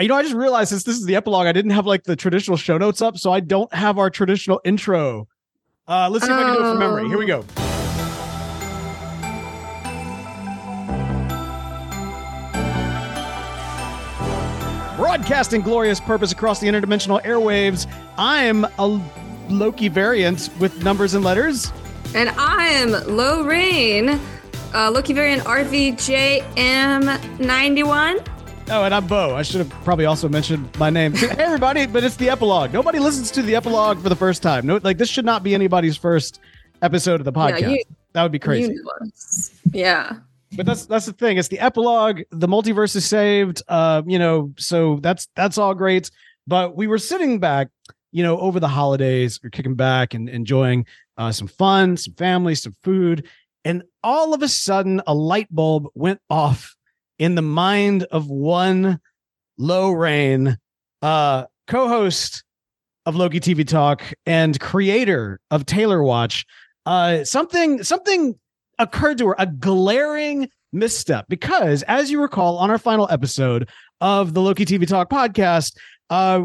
You know, I just realized since this is the epilogue, I didn't have like the traditional show notes up, so I don't have our traditional intro. Uh, let's see if I can do it from memory. Here we go. Broadcasting glorious purpose across the interdimensional airwaves. I'm a Loki variant with numbers and letters. And I'm Lorraine, uh, Loki variant RVJM91. Oh, and I'm Bo. I should have probably also mentioned my name. hey, everybody, but it's the epilogue. Nobody listens to the epilogue for the first time. No, like this should not be anybody's first episode of the podcast. Yeah, you, that would be crazy. Yeah but that's that's the thing. It's the epilogue. The multiverse is saved. Uh, you know, so that's that's all great. But we were sitting back, you know, over the holidays, we're kicking back and enjoying uh, some fun, some family, some food, and all of a sudden, a light bulb went off in the mind of one Lorraine, uh, co-host of Loki TV Talk and creator of Taylor Watch. Uh, something something occurred to her a glaring misstep because as you recall on our final episode of the Loki TV Talk podcast, uh,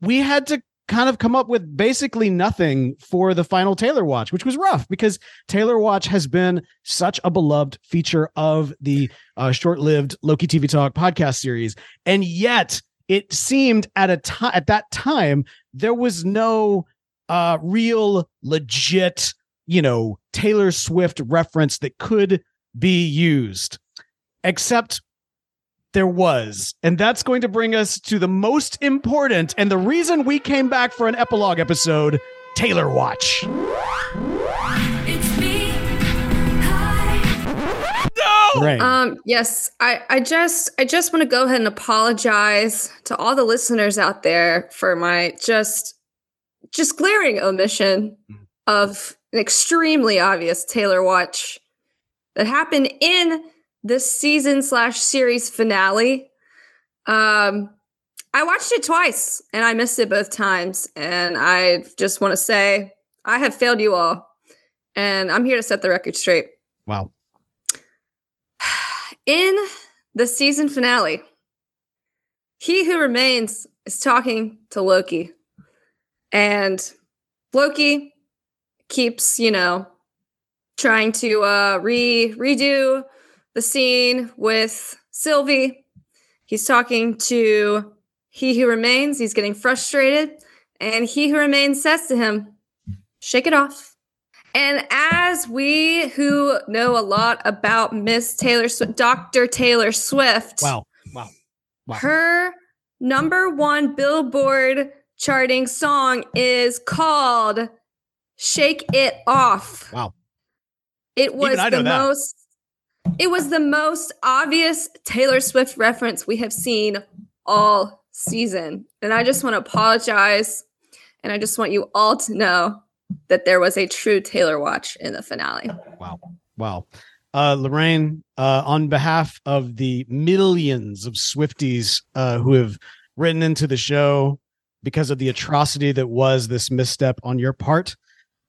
we had to kind of come up with basically nothing for the final Taylor Watch, which was rough because Taylor Watch has been such a beloved feature of the uh, short-lived Loki TV Talk podcast series, and yet it seemed at a time at that time there was no uh, real legit you know, Taylor Swift reference that could be used, except there was. And that's going to bring us to the most important and the reason we came back for an epilogue episode Taylor Watch. No! Right. Um, yes, I, I just I just want to go ahead and apologize to all the listeners out there for my just just glaring omission mm. of an extremely obvious Taylor watch that happened in the season slash series finale. Um, I watched it twice and I missed it both times. And I just want to say I have failed you all. And I'm here to set the record straight. Wow. In the season finale, he who remains is talking to Loki. And Loki keeps, you know, trying to uh re redo the scene with Sylvie. He's talking to he who remains. He's getting frustrated. And he who remains says to him, Shake it off. And as we who know a lot about Miss Taylor Swift, Dr. Taylor Swift. Wow. Wow. Wow. Her number one Billboard charting song is called Shake It Off. Wow. It was the most it was the most obvious Taylor Swift reference we have seen all season. And I just want to apologize and I just want you all to know that there was a true Taylor watch in the finale. Wow. Wow. Uh, Lorraine, uh, on behalf of the millions of Swifties uh, who have written into the show because of the atrocity that was this misstep on your part,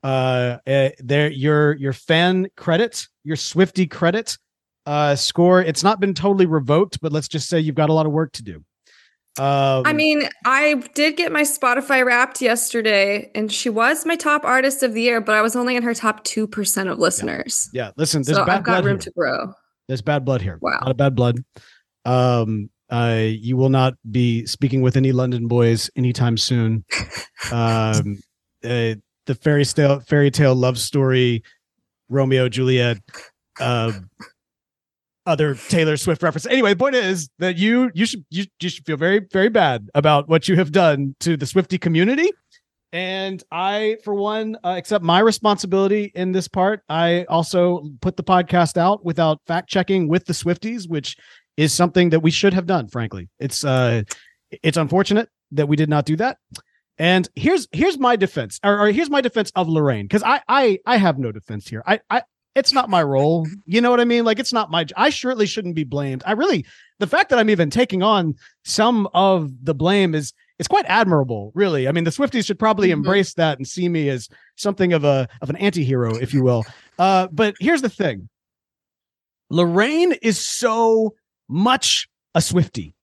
uh, uh there your your fan credit, your Swifty credit uh score. It's not been totally revoked, but let's just say you've got a lot of work to do. Um, I mean, I did get my Spotify wrapped yesterday, and she was my top artist of the year, but I was only in her top two percent of listeners. Yeah, yeah. listen, there's so bad I've got blood room here. to grow. There's bad blood here. Wow, a lot of bad blood. Um, uh, you will not be speaking with any London boys anytime soon. um, uh, the fairy tale fairy tale love story, Romeo Juliet, uh, other Taylor Swift reference. Anyway, the point is that you you should you, you should feel very very bad about what you have done to the Swifty community. And I, for one, uh, accept my responsibility in this part. I also put the podcast out without fact checking with the Swifties, which is something that we should have done. Frankly, it's uh, it's unfortunate that we did not do that. And here's here's my defense, or, or here's my defense of Lorraine, because I I I have no defense here. I I it's not my role. You know what I mean? Like it's not my. I surely shouldn't be blamed. I really the fact that I'm even taking on some of the blame is it's quite admirable, really. I mean, the Swifties should probably mm-hmm. embrace that and see me as something of a of an anti-hero, if you will. Uh, but here's the thing. Lorraine is so much a Swifty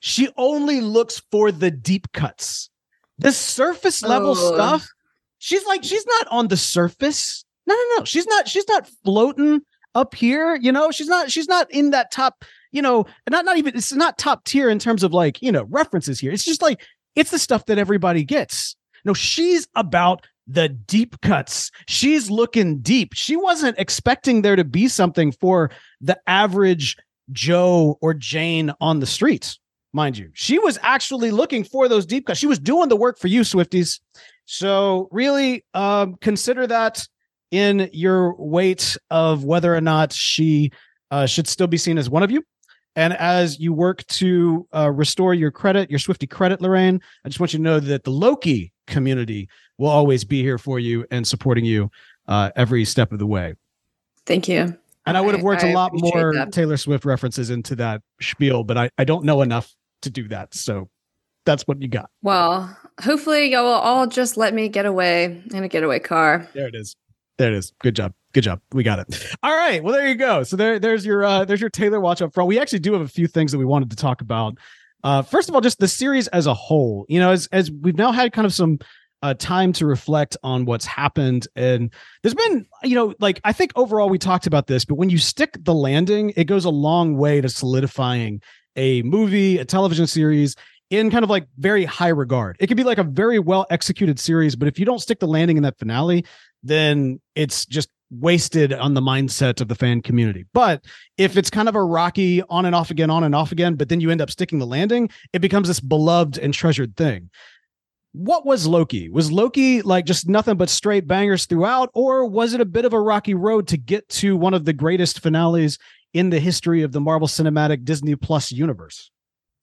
she only looks for the deep cuts. The surface level Oh. stuff, she's like, she's not on the surface. No, no, no. She's not, she's not floating up here. You know, she's not, she's not in that top, you know, not not even it's not top tier in terms of like, you know, references here. It's just like it's the stuff that everybody gets. No, she's about the deep cuts. She's looking deep. She wasn't expecting there to be something for the average Joe or Jane on the streets, mind you. She was actually looking for those deep cuts. She was doing the work for you, Swifties. So really um, consider that in your weight of whether or not she uh, should still be seen as one of you. And as you work to uh, restore your credit, your Swifty credit, Lorraine, I just want you to know that the Loki community will always be here for you and supporting you uh, every step of the way. Thank you. And I would have worked I a lot more that. Taylor Swift references into that spiel, but I, I don't know enough to do that. So that's what you got. Well, hopefully y'all will all just let me get away in a getaway car. There it is. There it is. Good job. Good job. We got it. All right. Well, there you go. So there, there's your uh there's your Taylor watch up front. We actually do have a few things that we wanted to talk about. Uh first of all, just the series as a whole. You know, as as we've now had kind of some uh time to reflect on what's happened. And there's been, you know, like I think overall we talked about this, but when you stick the landing, it goes a long way to solidifying a movie, a television series in kind of like very high regard. It could be like a very well executed series, but if you don't stick the landing in that finale, then it's just wasted on the mindset of the fan community. But if it's kind of a rocky on and off again, on and off again, but then you end up sticking the landing, it becomes this beloved and treasured thing. What was Loki? Was Loki like just nothing but straight bangers throughout, or was it a bit of a rocky road to get to one of the greatest finales in the history of the Marvel Cinematic Disney Plus universe?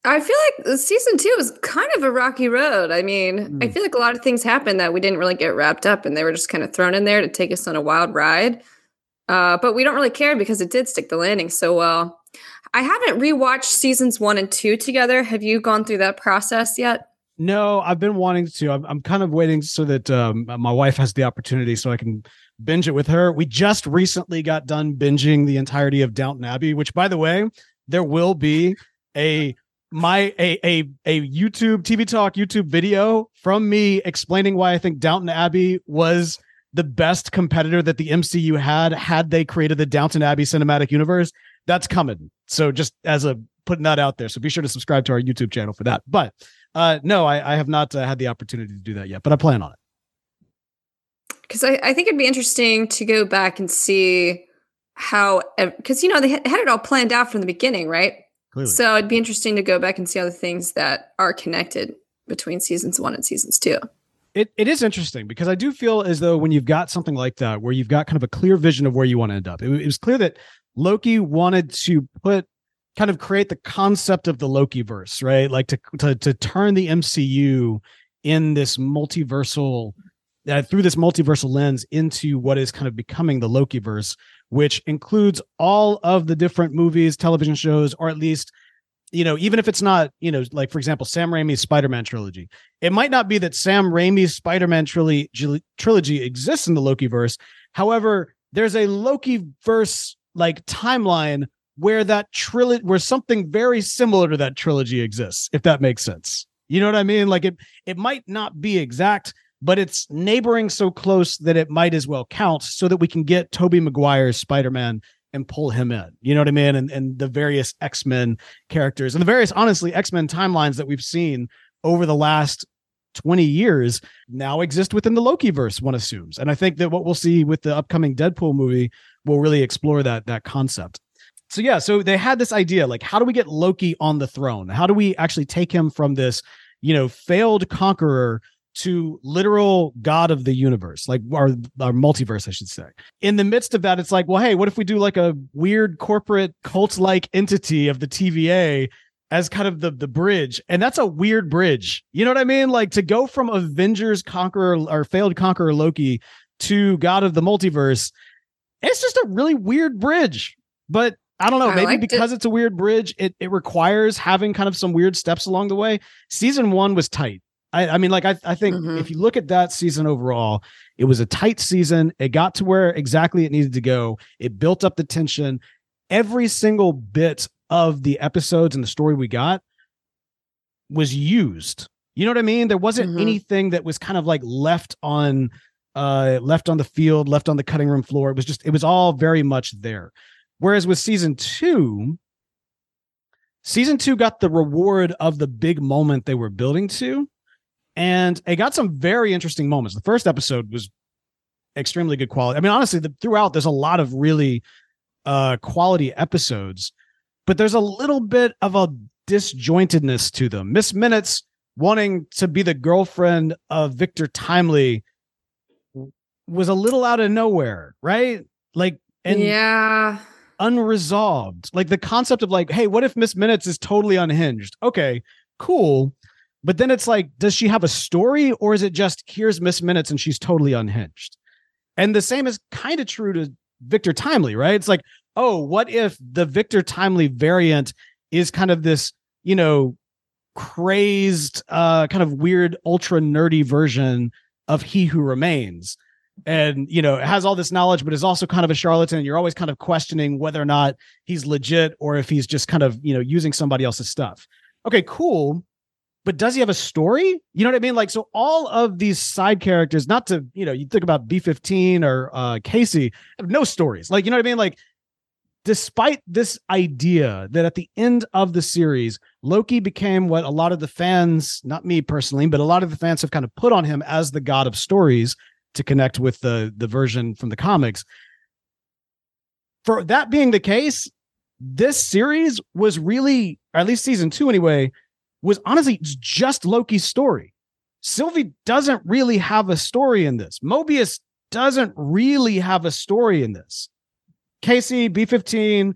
I feel like season two was kind of a rocky road. I mean, I Hmm. feel like a lot of things happened that we didn't really get wrapped up and they were just kind of thrown in there to take us on a wild ride. Uh, but we don't really care because it did stick the landing so well. I haven't rewatched seasons one and two together. Have you gone through that process yet? No, I've been wanting to. I'm, I'm kind of waiting so that um, my wife has the opportunity so I can binge it with her. We just recently got done binging the entirety of Downton Abbey, which, by the way, there will be a my a a a YouTube TV Talk YouTube video from me explaining why I think Downton Abbey was the best competitor that the MCU had had they created the Downton Abbey cinematic universe. That's coming. So just as a putting that out there. So be sure to subscribe to our YouTube channel for that. But uh, no, I, I have not uh, had the opportunity to do that yet, but I plan on it. Because I, I think it'd be interesting to go back and see how, because, you know, they had it all planned out from the beginning, right? Clearly. So it'd be interesting to go back and see other things that are connected between seasons one and seasons two. it, it is interesting because I do feel as though when you've got something like that, where you've got kind of a clear vision of where you want to end up, it, it was clear that Loki wanted to put kind of create the concept of the Loki verse, right? Like to to to turn the MCU in this multiversal uh, through this multiversal lens into what is kind of becoming the Loki verse, which includes all of the different movies, television shows, or at least you know, even if it's not, you know, like for example, Sam Raimi's Spider-Man trilogy, it might not be that Sam Raimi's Spider-Man trilogy trilogy exists in the Loki verse. However, there's a Loki verse like timeline where that trilogy, where something very similar to that trilogy exists, if that makes sense. You know what I mean? Like it, it might not be exact, but it's neighboring so close that it might as well count, so that we can get Tobey Maguire's Spider-Man and pull him in. You know what I mean? And and the various X-Men characters and the various honestly X-Men timelines that we've seen over the last 20 years now exist within the Loki verse, one assumes. And I think that what we'll see with the upcoming Deadpool movie will really explore that that concept. So yeah, so they had this idea like how do we get Loki on the throne? How do we actually take him from this, you know, failed conqueror to literal god of the universe, like our, our multiverse, I should say. In the midst of that, it's like, well, hey, what if we do like a weird corporate cult like entity of the TVA as kind of the the bridge? And that's a weird bridge. You know what I mean? Like to go from Avengers conqueror or failed conqueror Loki to god of the multiverse, it's just a really weird bridge. But I don't know, maybe liked it. because it's a weird bridge, it, it requires having kind of some weird steps along the way. Season one was tight. I, I mean, like I, I think Mhm. if you look at that season overall, it was a tight season. It got to where exactly it needed to go. It built up the tension. Every single bit of the episodes and the story we got was used. You know what I mean? There wasn't Mhm. anything that was kind of like left on uh left on the field, left on the cutting room floor. It was just it was all very much there. Whereas with season 2, season 2 got the reward of the big moment they were building to and it got some very interesting moments. The first episode was extremely good quality. I mean honestly, the, throughout there's a lot of really uh quality episodes, but there's a little bit of a disjointedness to them. Miss Minutes wanting to be the girlfriend of Victor Timely was a little out of nowhere, right? Like and yeah. unresolved. Like the concept of like, hey, what if Miss Minutes is totally unhinged? Okay, cool. But then it's like, does she have a story or is it just here's Miss Minutes and she's totally unhinged? And the same is kind of true to Victor Timely, right? It's like, oh, what if the Victor Timely variant is kind of this, you know, crazed, uh, kind of weird, ultra nerdy version of He Who Remains? and you know has all this knowledge but is also kind of a charlatan you're always kind of questioning whether or not he's legit or if he's just kind of you know using somebody else's stuff okay cool but does he have a story? You know what i mean? Like so all of these side characters not to you know you think about b15 or uh casey have no stories. Like you know what i mean? Like despite this idea that at the end of the series loki became what a lot of the fans not me personally but a lot of the fans have kind of put on him as the god of stories to connect with the the version from the comics. For that being the case, this series was really, or at least season two anyway, was honestly just Loki's story. Sylvie doesn't really have a story in this. Mobius doesn't really have a story in this. Casey, B15,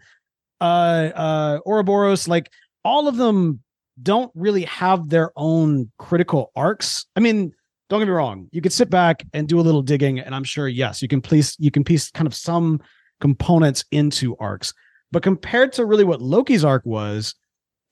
uh, uh, Ouroboros, like all of them don't really have their own critical arcs. I mean, don't get me wrong you could sit back and do a little digging and i'm sure yes you can piece you can piece kind of some components into arcs but compared to really what loki's arc was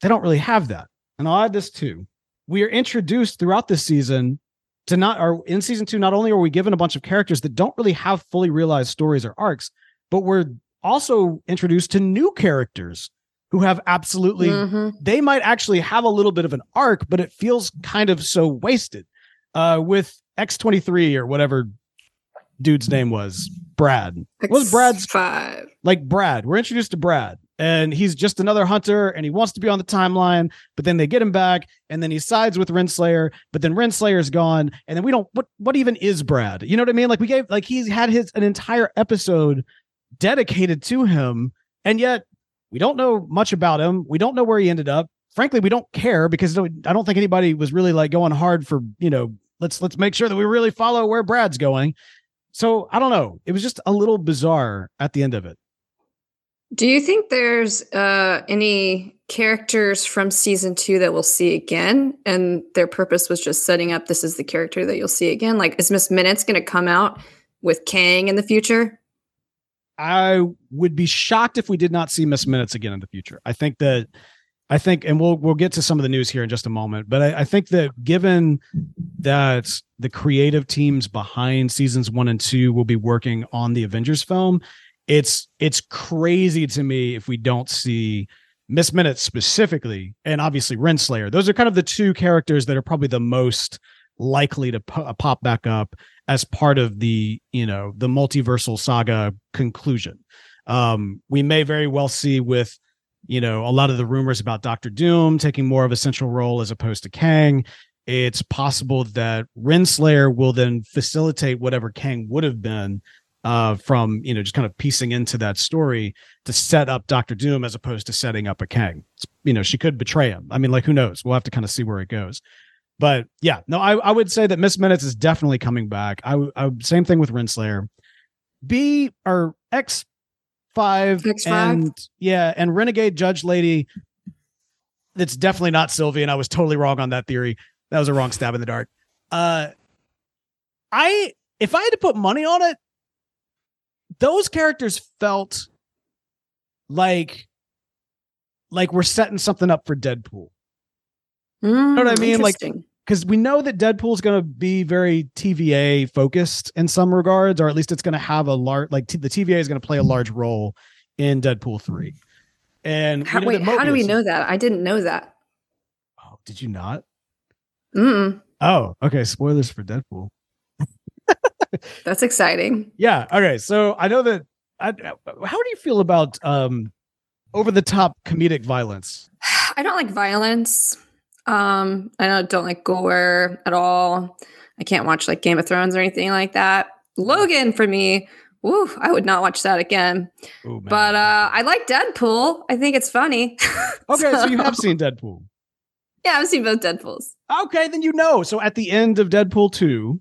they don't really have that and i'll add this too we are introduced throughout this season to not or in season two not only are we given a bunch of characters that don't really have fully realized stories or arcs but we're also introduced to new characters who have absolutely Mhm. they might actually have a little bit of an arc but it feels kind of so wasted uh with X23 or whatever dude's name was, Brad. Was Brad's five? like Brad? We're introduced to Brad and he's just another hunter and he wants to be on the timeline, but then they get him back and then he sides with Renslayer, but then Renslayer's gone and then we don't what what even is Brad? You know what I mean? Like we gave like he's had his an entire episode dedicated to him and yet we don't know much about him. We don't know where he ended up. Frankly, we don't care because I don't think anybody was really like going hard for, you know, let's let's make sure that we really follow where Brad's going. So I don't know. It was just a little bizarre at the end of it. Do you think there's uh, any characters from season two that we'll see again, and their purpose was just setting up this is the character that you'll see again? Like, is Miss Minutes going to come out with Kang in the future? I would be shocked if we did not see Miss Minutes again in the future. I think that I think, and we'll we'll get to some of the news here in just a moment, but I, I think that given that the creative teams behind seasons one and two will be working on the Avengers film, it's it's crazy to me if we don't see Miss Minutes specifically, and obviously Renslayer. Those are kind of the two characters that are probably the most likely to po- pop back up as part of the you know the multiversal saga conclusion. Um, we may very well see with you know, a lot of the rumors about Doctor Doom taking more of a central role as opposed to Kang. It's possible that Renslayer will then facilitate whatever Kang would have been uh, from, you know, just kind of piecing into that story to set up Doctor Doom as opposed to setting up a Kang. It's, you know, she could betray him. I mean, like, who knows? We'll have to kind of see where it goes. But yeah, no, I, I would say that Miss Minutes is definitely coming back. I, would- same thing with Renslayer. B or X five X5? and yeah, and Renegade Judge Lady. That's definitely not Sylvie, and I was totally wrong on that theory. That was a wrong stab in the dark. Uh, I if I had to put money on it, those characters felt like like we're setting something up for Deadpool you know what I mean? Like-. Because we know that Deadpool's going to be very TVA focused in some regards, or at least it's going to have a large like t- the TVA is going to play a large role in Deadpool three. And How, wait, how do we know that? I didn't know that. Oh, did you not? Mm, Oh, okay. Spoilers for Deadpool. that's exciting. Yeah. Okay. So I know that. I, how do you feel about um, over the top comedic violence? I don't like violence. Um, I don't, don't like gore at all. I can't watch like Game of Thrones or anything like that. Logan for me, woo, I would not watch that again. Ooh. But uh, I like Deadpool. I think it's funny. okay, so you have seen Deadpool. yeah, I've seen both Deadpools. Okay, then you know. So at the end of Deadpool 2,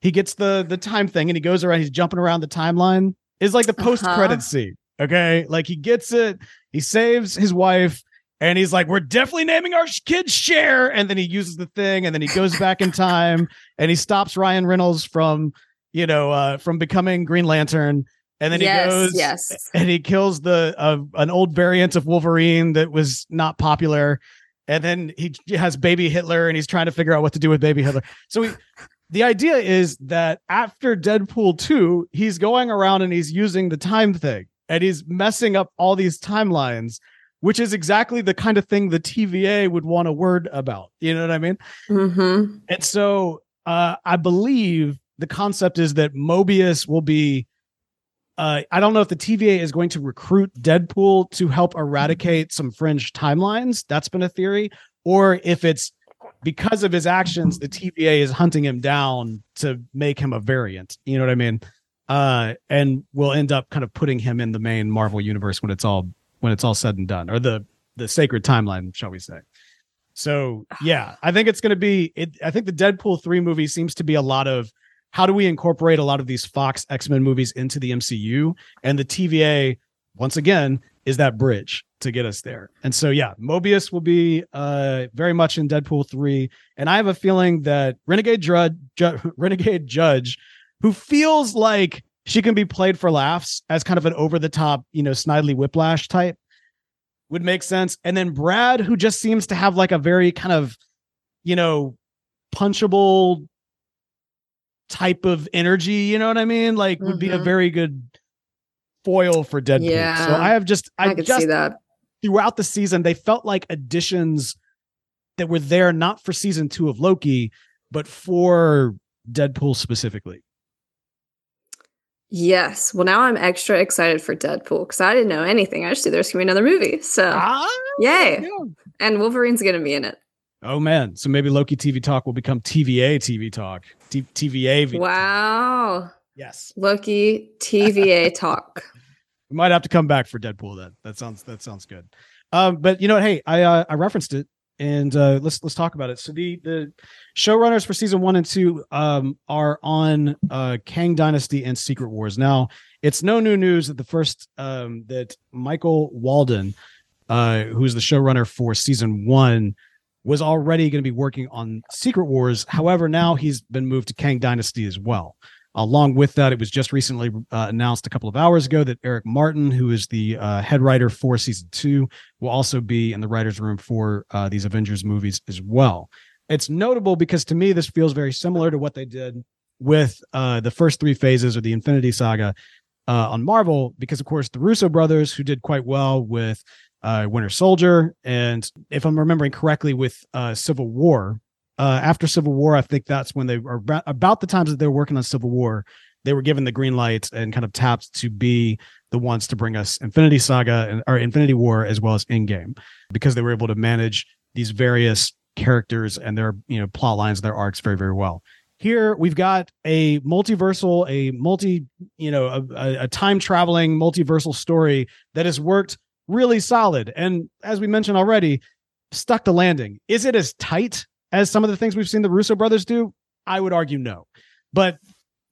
he gets the the time thing and he goes around, he's jumping around the timeline. Is like the post credit Uh-huh. scene. Okay. Like he gets it, he saves his wife, and he's like, We're definitely naming our kids Share." And then he uses the thing, and then he goes back in time and he stops Ryan Reynolds from, you know, uh, from becoming Green Lantern. And then yes, he goes yes. and he kills the uh, an old variant of Wolverine that was not popular. And then he has baby Hitler and he's trying to figure out what to do with baby Hitler. So he, the idea is that after Deadpool 2, he's going around and he's using the time thing and he's messing up all these timelines, which is exactly the kind of thing the TVA would want a word about. You know what I mean? Mm-hmm. And so uh, I believe the concept is that Mobius will be. Uh, I don't know if the TVA is going to recruit Deadpool to help eradicate some fringe timelines. That's been a theory. Or if it's because of his actions, the TVA is hunting him down to make him a variant. You know what I mean? Uh, and we'll end up kind of putting him in the main Marvel universe when it's all when it's all said and done, or the the sacred timeline, shall we say? So yeah, I think it's going to be. It, I think the Deadpool three movie seems to be a lot of how do we incorporate a lot of these Fox X Men movies into the MCU, and the TVA once again is that bridge to get us there. And so yeah, Mobius will be uh very much in Deadpool three, and I have a feeling that Renegade Drud, Ju- Renegade Judge, who feels like she can be played for laughs as kind of an over the top, you know, Snidely Whiplash type would make sense. And then Brad, who just seems to have like a very kind of, you know, punchable type of energy, you know what I mean? Like would be a Mhm. very good foil for Deadpool. So I have just I, I, could just see that. throughout the season they felt like additions that were there not for season 2 of Loki, but for Deadpool specifically. Yes. Well, now I'm extra excited for Deadpool because I didn't know anything. I just knew there's gonna be another movie. So Ah, yay! yeah. And Wolverine's gonna be in it. Oh man, so maybe Loki TV Talk will become TVA TV Talk. T- TVA. V- Wow. Yes. Loki TVA talk. We might have to come back for Deadpool then. That sounds that sounds good. Um, but you know what? Hey, I uh, I referenced it, and uh, let's let's talk about it. So the the showrunners for season one and two um, are on uh, Kang Dynasty and Secret Wars. Now, it's no new news that the first um, that Michael Waldron, uh, who's the showrunner for season one, was already going to be working on Secret Wars. However, now he's been moved to Kang Dynasty as well. Along with that, it was just recently uh, announced a couple of hours ago that Eric Martin, who is the uh, head writer for season two, will also be in the writer's room for uh, these Avengers movies as well. It's notable because to me, this feels very similar to what they did with uh, the first three phases of the Infinity Saga uh, on Marvel, because of course, the Russo brothers, who did quite well with uh, Winter Soldier, and if I'm remembering correctly, with Civil War, uh, after Civil War, I think that's when they were about, the times that they were working on Civil War, they were given the green light and kind of tapped to be the ones to bring us Infinity Saga and or Infinity War as well as Endgame because they were able to manage these various characters and their you know plot lines, their arcs very very well. Here we've got a multiversal, a multi you know a, a, a time traveling multiversal story that has worked really solid and as we mentioned already stuck the landing. Is it as tight as some of the things we've seen the Russo brothers do? I would argue no. But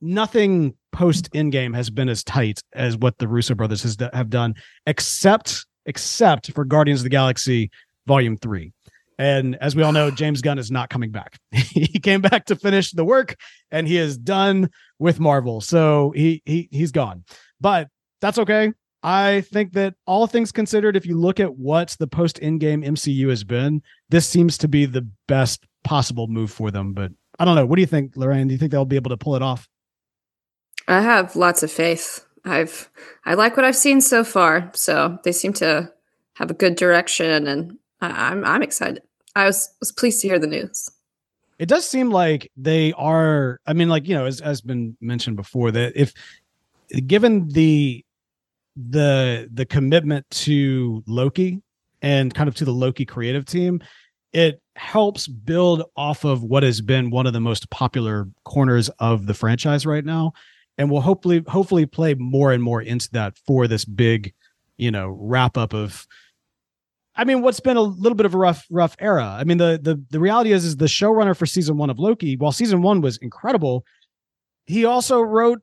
nothing post Endgame has been as tight as what the Russo brothers has have done, except except for Guardians of the Galaxy Volume Three. And as we all know, James Gunn is not coming back. he came back to finish the work, and he is done with Marvel. So he he he's gone. But that's okay. I think that all things considered, if you look at what the post Endgame MCU has been, this seems to be the best possible move for them. But I don't know. What do you think, Lorraine? Do you think they'll be able to pull it off? I have lots of faith. I've I like what I've seen so far. So they seem to have a good direction, and I, I'm I'm excited. I was was pleased to hear the news. It does seem like they are. I mean, like you know, as has been mentioned before, that if given the the the commitment to Loki and kind of to the Loki creative team, it helps build off of what has been one of the most popular corners of the franchise right now and will hopefully hopefully play more and more into that for this big you know wrap up of I mean, what's been a little bit of a rough, rough era. I mean, the the the reality is, is the showrunner for season one of Loki, while season one was incredible, he also wrote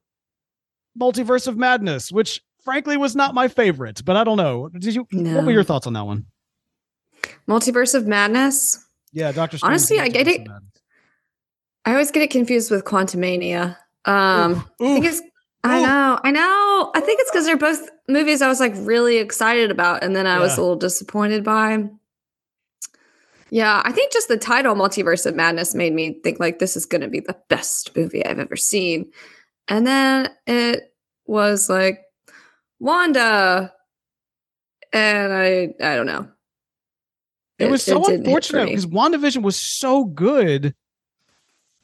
Multiverse of Madness, which frankly was not my favorite. But I don't know. Did you? No. What were your thoughts on that one? Multiverse of Madness. Yeah, Doctor. Strange Honestly, I get it. I always get it confused with Quantumania. Um, Oof, I think oof. it's. I know, I know. I think it's because they're both movies I was like really excited about, and then I was a little disappointed by. Yeah, I think just the title "Multiverse of Madness" made me think like this is going to be the best movie I've ever seen, and then it was like Wanda, and I I don't know. It, was so for unfortunate because WandaVision was so good.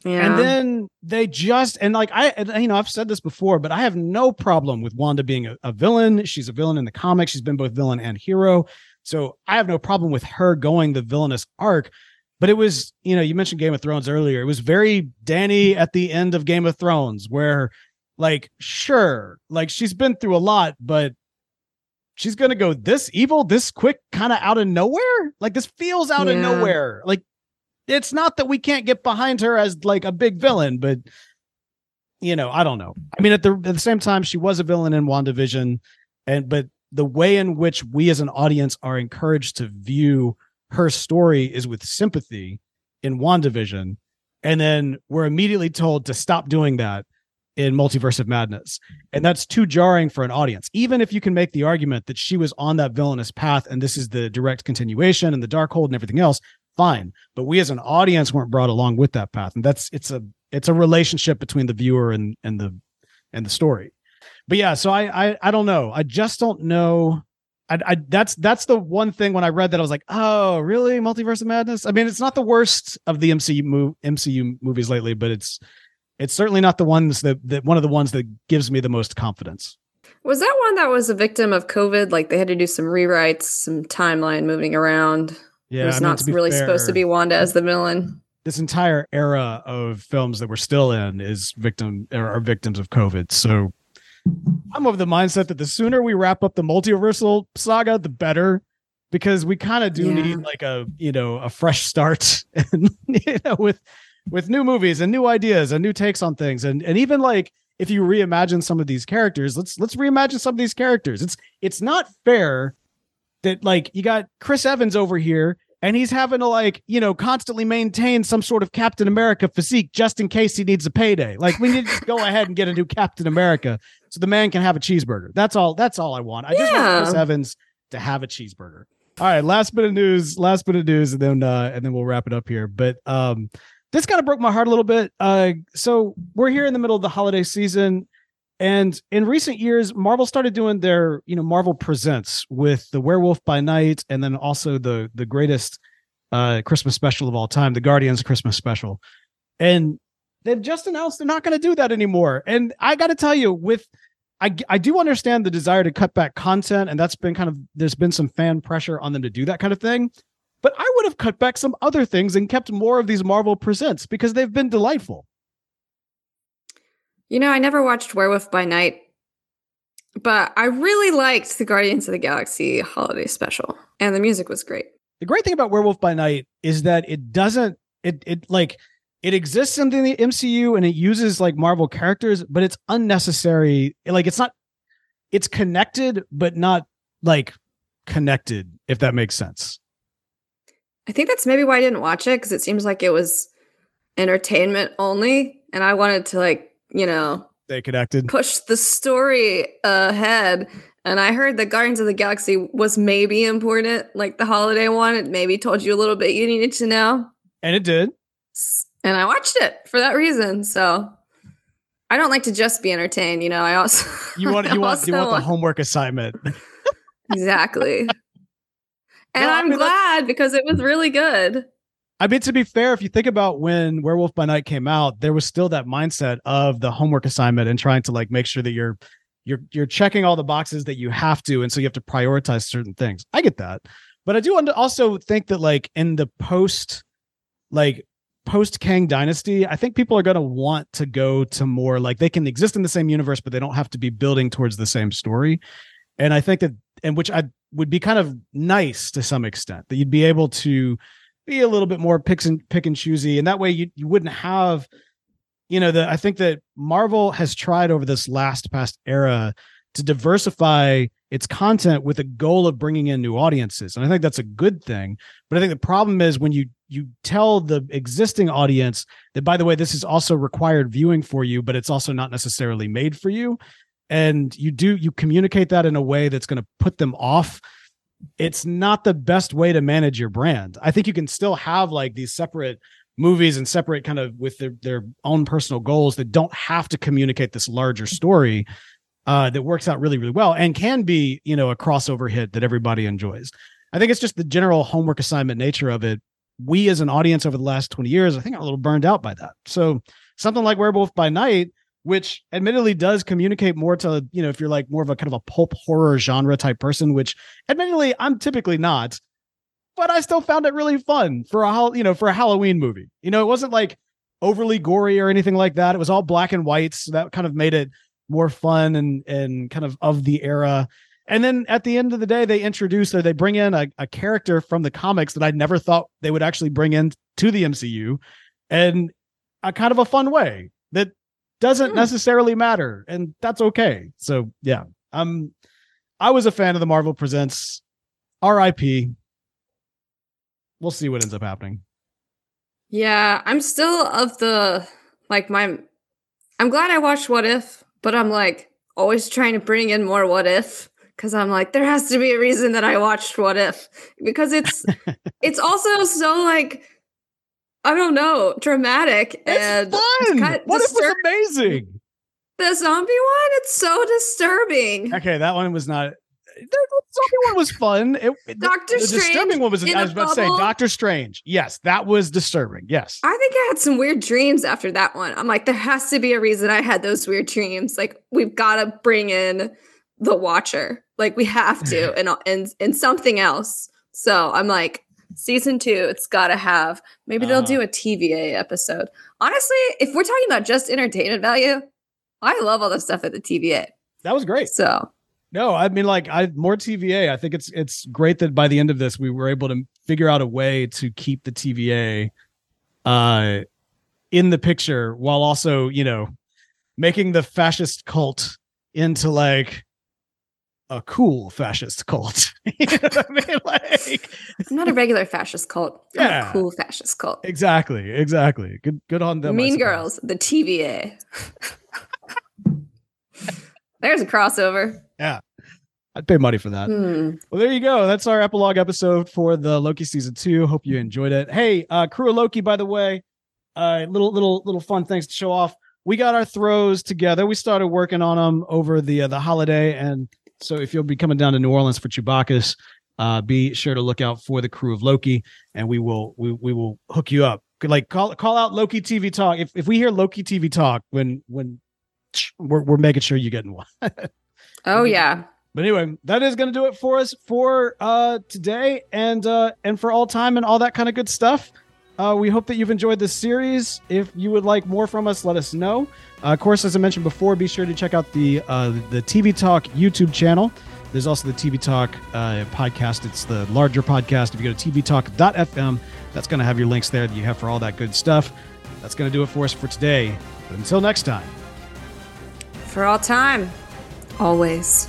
yeah. And then they just and like I you know I've said this before, but I have no problem with Wanda being a, a villain. She's a villain in the comics. She's been both villain and hero, so I have no problem with her going the villainous arc. But it was you know you mentioned Game of Thrones earlier. It was very Dany at the end of Game of Thrones, where like sure like she's been through a lot, but she's gonna go this evil this quick kind of out of nowhere. Like this feels out of nowhere. Like it's not that we can't get behind her as like a big villain, but you know, I don't know. I mean, at the at the same time, she was a villain in WandaVision, and but the way in which we as an audience are encouraged to view her story is with sympathy in WandaVision, and then we're immediately told to stop doing that in Multiverse of Madness. And that's too jarring for an audience. Even if you can make the argument that she was on that villainous path and this is the direct continuation and the dark hold and everything else, fine. But we as an audience weren't brought along with that path. And that's it's a it's a relationship between the viewer and and the and the story. But yeah, so I I I don't know. I just don't know. I, I that's that's the one thing when I read that I was like, oh, really? Multiverse of Madness? I mean, it's not the worst of the MCU MCU movies lately, but it's it's certainly not the ones that that one of the ones that gives me the most confidence. Was that one that was a victim of COVID? Like they had to do some rewrites, some timeline moving around. Yeah, it was I mean, not really supposed to be Wanda as the villain. This entire era of films that we're still in is victim are victims of COVID. So I'm of the mindset that the sooner we wrap up the multiversal saga, the better, because we kind of do Yeah. need like a you know a fresh start, and you know with with new movies and new ideas and new takes on things, and and even like if you reimagine some of these characters, let's let's reimagine some of these characters. It's it's not fair that like you got Chris Evans over here and he's having to like you know constantly maintain some sort of Captain America physique just in case he needs a payday. Like we need to go ahead and get a new Captain America so the man can have a cheeseburger. That's all. That's all I want. I just want Chris Evans to have a cheeseburger. All right, last bit of news. Last bit of news, and then uh, and then we'll wrap it up here. But um, this kind of broke my heart a little bit. Uh, so we're here in the middle of the holiday season. And in recent years, Marvel started doing their, you know, Marvel Presents with the Werewolf by Night, and then also the the greatest uh, Christmas special of all time, the Guardians Christmas special. And they've just announced they're not going to do that anymore. And I got to tell you, with I I do understand the desire to cut back content, and that's been kind of there's been some fan pressure on them to do that kind of thing. But I would have cut back some other things and kept more of these Marvel Presents because they've been delightful. You know, I never watched Werewolf by Night, but I really liked the Guardians of the Galaxy holiday special, and the music was great. the great thing about Werewolf by Night is that it doesn't it it like it exists in the MCU and it uses like Marvel characters, but it's unnecessary. Like it's not it's connected, but not like connected, if that makes sense. I think that's maybe why I didn't watch it because it seems like it was entertainment only, and I wanted to like you know They connected. push the story ahead. And I heard that Guardians of the Galaxy was maybe important, like the holiday one. It maybe told you a little bit you needed to know. And it did. And I watched it for that reason. So I don't like to just be entertained, you know. I also You want you want you want the homework assignment. exactly. And No, I I'm mean, glad because it was really good. I mean, to be fair, if you think about when Werewolf by Night came out, there was still that mindset of the homework assignment and trying to like make sure that you're you're you're checking all the boxes that you have to, and so you have to prioritize certain things. I get that, but I do want to also think that like in the post, like post Kang Dynasty, I think people are going to want to go to more like they can exist in the same universe, but they don't have to be building towards the same story. And I think that, and which I would be kind of nice to some extent that you'd be able to be a little bit more pick and pick and choosy, and that way you you wouldn't have, you know, the I think that Marvel has tried over this last past era to diversify its content with a goal of bringing in new audiences, and I think that's a good thing. But I think the problem is when you you tell the existing audience that by the way this is also required viewing for you but it's also not necessarily made for you and you do you communicate that in a way that's going to put them off it's not the best way to manage your brand. I think you can still have like these separate movies and separate kind of with their, their own personal goals that don't have to communicate this larger story uh, that works out really, really well and can be, you know, a crossover hit that everybody enjoys. I think it's just the general homework assignment nature of it. We as an audience over the last 20 years, I think are a little burned out by that. So something like Werewolf by Night which admittedly does communicate more to you know if you're like more of a kind of a pulp horror genre type person which admittedly i'm typically not but i still found it really fun for a you know for a halloween movie. You know it wasn't like overly gory or anything like that. It was all black and white so that kind of made it more fun and and kind of of the era. And then at the end of the day they introduce or they bring in a, a character from the comics that i never thought they would actually bring in to the mcu and a kind of a fun way that doesn't hmm. necessarily matter, and that's okay. So yeah, um, I was a fan of the Marvel Presents. R.I.P. We'll see what ends up happening. Yeah, I'm still of the like my. I'm glad I watched What If, but I'm like always trying to bring in more What If because I'm like there has to be a reason that I watched What If because it's it's also so like I don't know, dramatic it's and fun. Kind of what if was amazing? The zombie one, it's so disturbing. Okay, that one was not. The zombie one was fun. It, Doctor the, Strange. disturbing one was. I was about bubble. to say Doctor Strange. Yes, that was disturbing. Yes. I think I had some weird dreams after that one. I'm like, there has to be a reason I had those weird dreams. Like, we've got to bring in the Watcher. Like, we have to, and and and something else. So I'm like, season two, it's got to have. Maybe they'll uh, do a TVA episode. Honestly, if we're talking about just entertainment value, I love all the stuff at the TVA. That was great. So no, I mean like I more TVA. I think it's it's great that by the end of this we were able to figure out a way to keep the TVA uh in the picture while also, you know, making the fascist cult into like a cool fascist cult. you know I mean? Like, I'm not a regular fascist cult. Yeah, a cool fascist cult. Exactly, exactly. Good, good on them. Mean Girls, the TVA. There's a crossover. Yeah. I'd pay money for that. Hmm. Well, there you go. That's our epilogue episode for the Loki season two. Hope you enjoyed it. Hey, uh, crew of Loki, by the way, uh, little little little fun things to show off. We got our throws together. We started working on them over the uh, the holiday, and so if you'll be coming down to New Orleans for Chewbacchus, uh, be sure to look out for the crew of Loki, and we will we we will hook you up. Like call call out Loki TV talk. If if we hear Loki TV talk when when we're we're making sure you're getting one. oh yeah. But anyway, that is going to do it for us for uh today and uh and for all time and all that kind of good stuff. Uh, we hope that you've enjoyed this series. If you would like more from us, let us know. Uh, of course, as I mentioned before, be sure to check out the uh, the TV Talk YouTube channel. There's also the TV Talk uh, podcast. It's the larger podcast. If you go to tvtalk.fm, that's going to have your links there that you have for all that good stuff. That's going to do it for us for today. But until next time. For all time, always.